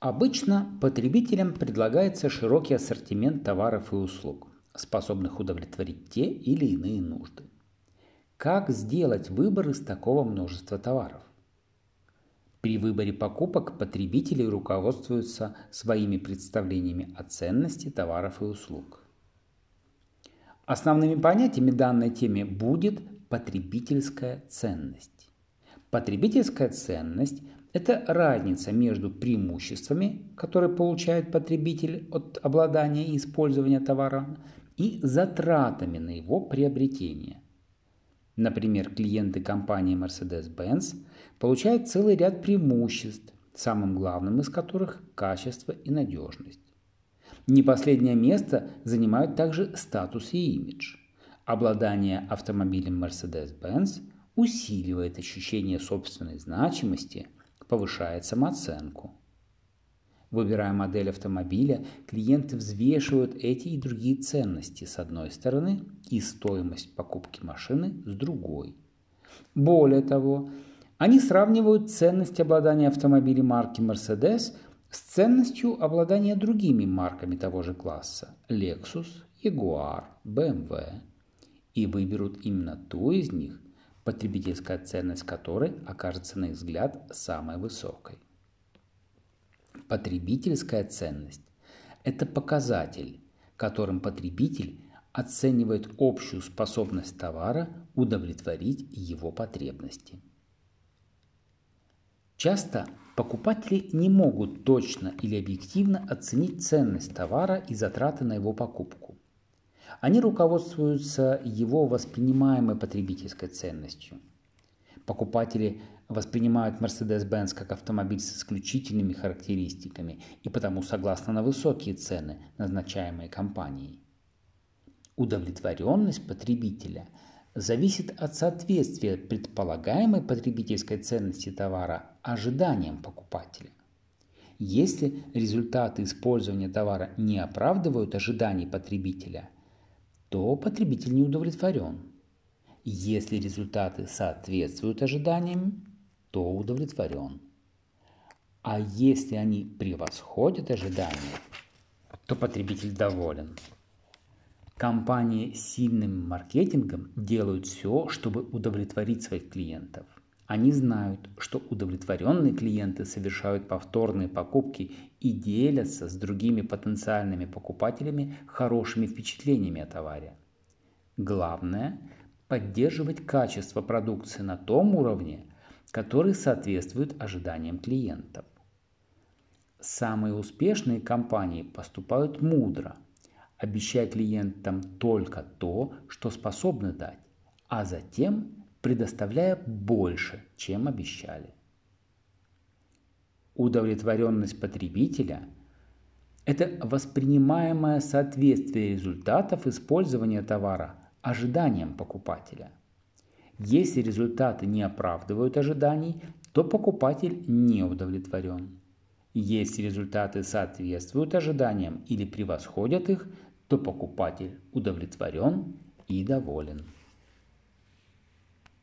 Обычно потребителям предлагается широкий ассортимент товаров и услуг, способных удовлетворить те или иные нужды. Как сделать выбор из такого множества товаров? При выборе покупок потребители руководствуются своими представлениями о ценности товаров и услуг. Основными понятиями данной теме будет потребительская ценность. Потребительская ценность это разница между преимуществами, которые получает потребитель от обладания и использования товара, и затратами на его приобретение. Например, клиенты компании Mercedes-Benz получают целый ряд преимуществ, самым главным из которых – качество и надежность. Не последнее место занимают также статус и имидж. Обладание автомобилем Mercedes-Benz усиливает ощущение собственной значимости – повышает самооценку. Выбирая модель автомобиля, клиенты взвешивают эти и другие ценности с одной стороны и стоимость покупки машины с другой. Более того, они сравнивают ценность обладания автомобилем марки Mercedes с ценностью обладания другими марками того же класса – Lexus, Jaguar, BMW – и выберут именно ту из них, потребительская ценность которой окажется на их взгляд самой высокой. Потребительская ценность – это показатель, которым потребитель оценивает общую способность товара удовлетворить его потребности. Часто покупатели не могут точно или объективно оценить ценность товара и затраты на его покупку. Они руководствуются его воспринимаемой потребительской ценностью. Покупатели воспринимают Mercedes-Benz как автомобиль с исключительными характеристиками и потому согласны на высокие цены, назначаемые компанией. Удовлетворенность потребителя зависит от соответствия предполагаемой потребительской ценности товара ожиданиям покупателя. Если результаты использования товара не оправдывают ожиданий потребителя – то потребитель не удовлетворен. Если результаты соответствуют ожиданиям, то удовлетворен. А если они превосходят ожидания, то потребитель доволен. Компании с сильным маркетингом делают все, чтобы удовлетворить своих клиентов. Они знают, что удовлетворенные клиенты совершают повторные покупки и делятся с другими потенциальными покупателями хорошими впечатлениями о товаре. Главное – поддерживать качество продукции на том уровне, который соответствует ожиданиям клиентов. Самые успешные компании поступают мудро, обещая клиентам только то, что способны дать, а затем предоставляя больше, чем обещали. Удовлетворенность потребителя – это воспринимаемое соответствие результатов использования товара ожиданиям покупателя. Если результаты не оправдывают ожиданий, то покупатель не удовлетворен. Если результаты соответствуют ожиданиям или превосходят их, то покупатель удовлетворен и доволен.